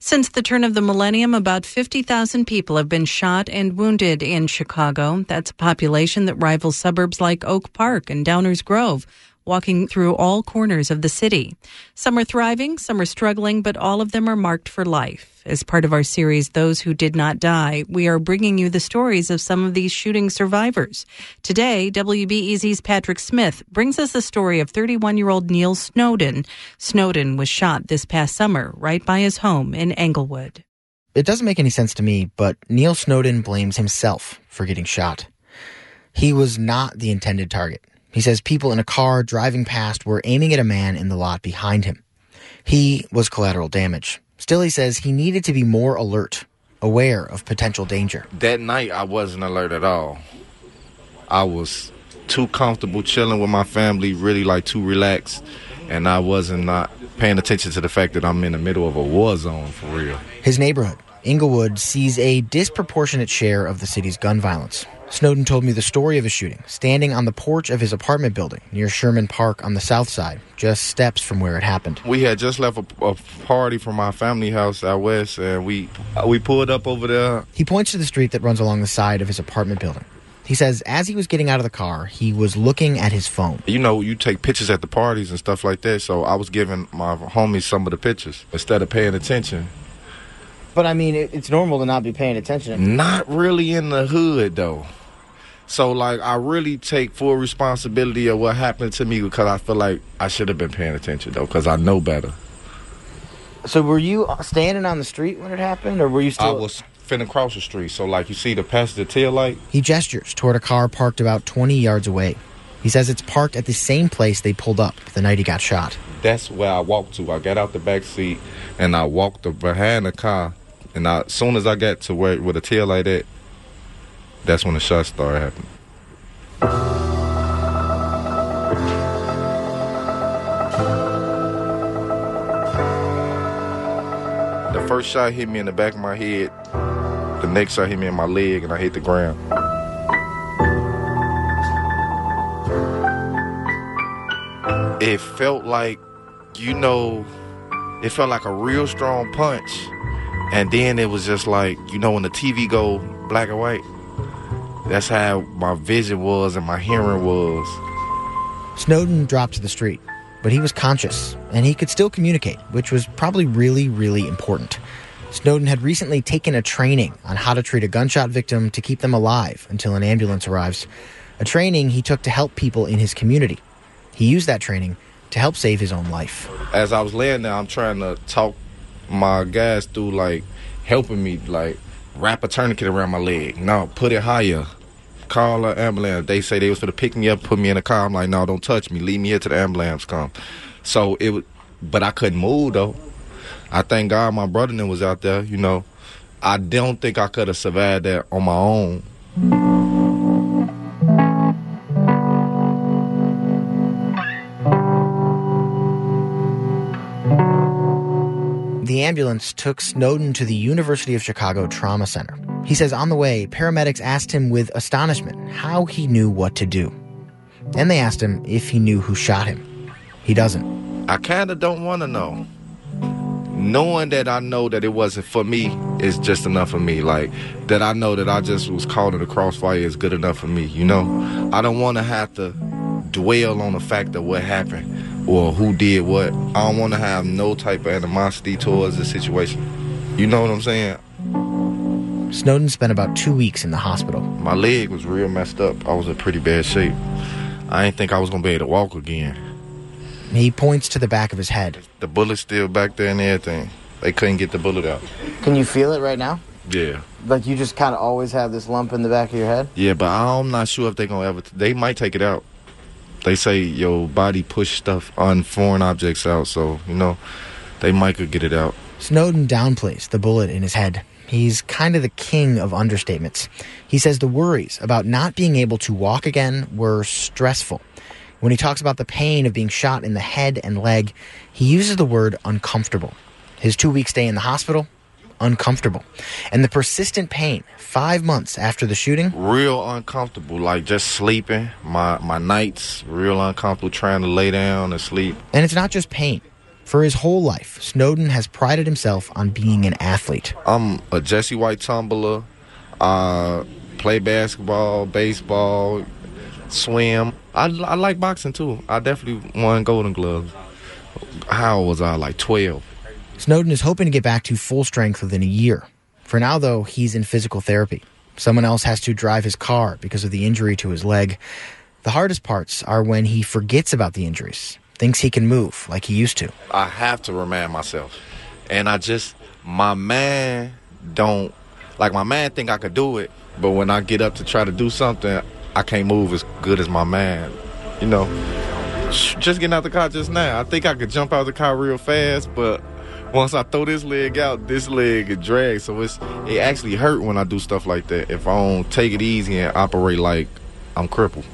Since the turn of the millennium, about 50,000 people have been shot and wounded in Chicago. That's a population that rivals suburbs like Oak Park and Downers Grove walking through all corners of the city. Some are thriving, some are struggling, but all of them are marked for life. As part of our series, Those Who Did Not Die, we are bringing you the stories of some of these shooting survivors. Today, WBEZ's Patrick Smith brings us the story of 31 year old Neil Snowden. Snowden was shot this past summer right by his home in Englewood. It doesn't make any sense to me, but Neil Snowden blames himself for getting shot. He was not the intended target. He says people in a car driving past were aiming at a man in the lot behind him. He was collateral damage. Still, he says he needed to be more alert, aware of potential danger. That night, I wasn't alert at all. I was too comfortable chilling with my family, really like too relaxed, and I wasn't not paying attention to the fact that I'm in the middle of a war zone for real. His neighborhood, Englewood, sees a disproportionate share of the city's gun violence. Snowden told me the story of his shooting, standing on the porch of his apartment building near Sherman Park on the south side, just steps from where it happened. We had just left a, a party from my family house out west, and we we pulled up over there. He points to the street that runs along the side of his apartment building. He says as he was getting out of the car, he was looking at his phone. You know, you take pictures at the parties and stuff like that, so I was giving my homies some of the pictures instead of paying attention. But I mean, it's normal to not be paying attention. Not really in the hood, though. So like I really take full responsibility of what happened to me because I feel like I should have been paying attention though because I know better. So were you uh, standing on the street when it happened, or were you still? I was finna cross the street. So like you see the passenger tail light. He gestures toward a car parked about 20 yards away. He says it's parked at the same place they pulled up the night he got shot. That's where I walked to. I got out the back seat and I walked behind the car. And I, as soon as I got to where with the tail light at, that's when the shots started happening. The first shot hit me in the back of my head. The next shot hit me in my leg, and I hit the ground. It felt like, you know, it felt like a real strong punch. And then it was just like, you know, when the TV go black and white, that's how my vision was and my hearing was. Snowden dropped to the street, but he was conscious and he could still communicate, which was probably really, really important. Snowden had recently taken a training on how to treat a gunshot victim to keep them alive until an ambulance arrives. A training he took to help people in his community. He used that training to help save his own life. As I was laying there, I'm trying to talk my guys through like helping me like wrap a tourniquet around my leg. No, put it higher call an ambulance. They say they was going to pick me up, put me in a car. I'm like, no, don't touch me. Leave me here till the ambulance come. So it was, but I couldn't move though. I thank God my brother then was out there. You know, I don't think I could have survived that on my own. The ambulance took Snowden to the University of Chicago Trauma Center. He says on the way, paramedics asked him with astonishment how he knew what to do. Then they asked him if he knew who shot him. He doesn't. I kind of don't want to know. Knowing that I know that it wasn't for me is just enough for me. Like, that I know that I just was caught in the crossfire is good enough for me, you know? I don't want to have to dwell on the fact of what happened or who did what. I don't want to have no type of animosity towards the situation. You know what I'm saying? Snowden spent about two weeks in the hospital. My leg was real messed up. I was in pretty bad shape. I didn't think I was gonna be able to walk again. He points to the back of his head. The bullet's still back there and everything. They couldn't get the bullet out. Can you feel it right now? Yeah. Like you just kind of always have this lump in the back of your head? Yeah, but I'm not sure if they're gonna ever. T- they might take it out. They say your body push stuff on foreign objects out, so you know they might could get it out. Snowden downplays the bullet in his head. He's kind of the king of understatements. He says the worries about not being able to walk again were stressful. When he talks about the pain of being shot in the head and leg, he uses the word uncomfortable. His two week stay in the hospital, uncomfortable. And the persistent pain, five months after the shooting, real uncomfortable. Like just sleeping, my, my nights, real uncomfortable trying to lay down and sleep. And it's not just pain. For his whole life, Snowden has prided himself on being an athlete. I'm a Jesse White tumbler. I play basketball, baseball, swim. I, I like boxing too. I definitely won Golden Gloves. How old was I? Like 12. Snowden is hoping to get back to full strength within a year. For now, though, he's in physical therapy. Someone else has to drive his car because of the injury to his leg. The hardest parts are when he forgets about the injuries, thinks he can move like he used to. I have to remind myself. And I just, my man don't, like my man think I could do it, but when I get up to try to do something, I can't move as good as my man. You know, just getting out the car just now, I think I could jump out the car real fast, but once I throw this leg out, this leg it drags. So it's it actually hurt when I do stuff like that. If I don't take it easy and operate like I'm crippled.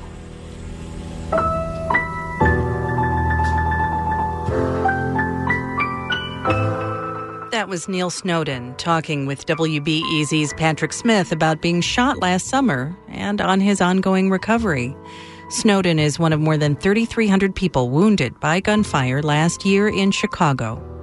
That was Neil Snowden talking with WBEZ's Patrick Smith about being shot last summer and on his ongoing recovery. Snowden is one of more than 3,300 people wounded by gunfire last year in Chicago.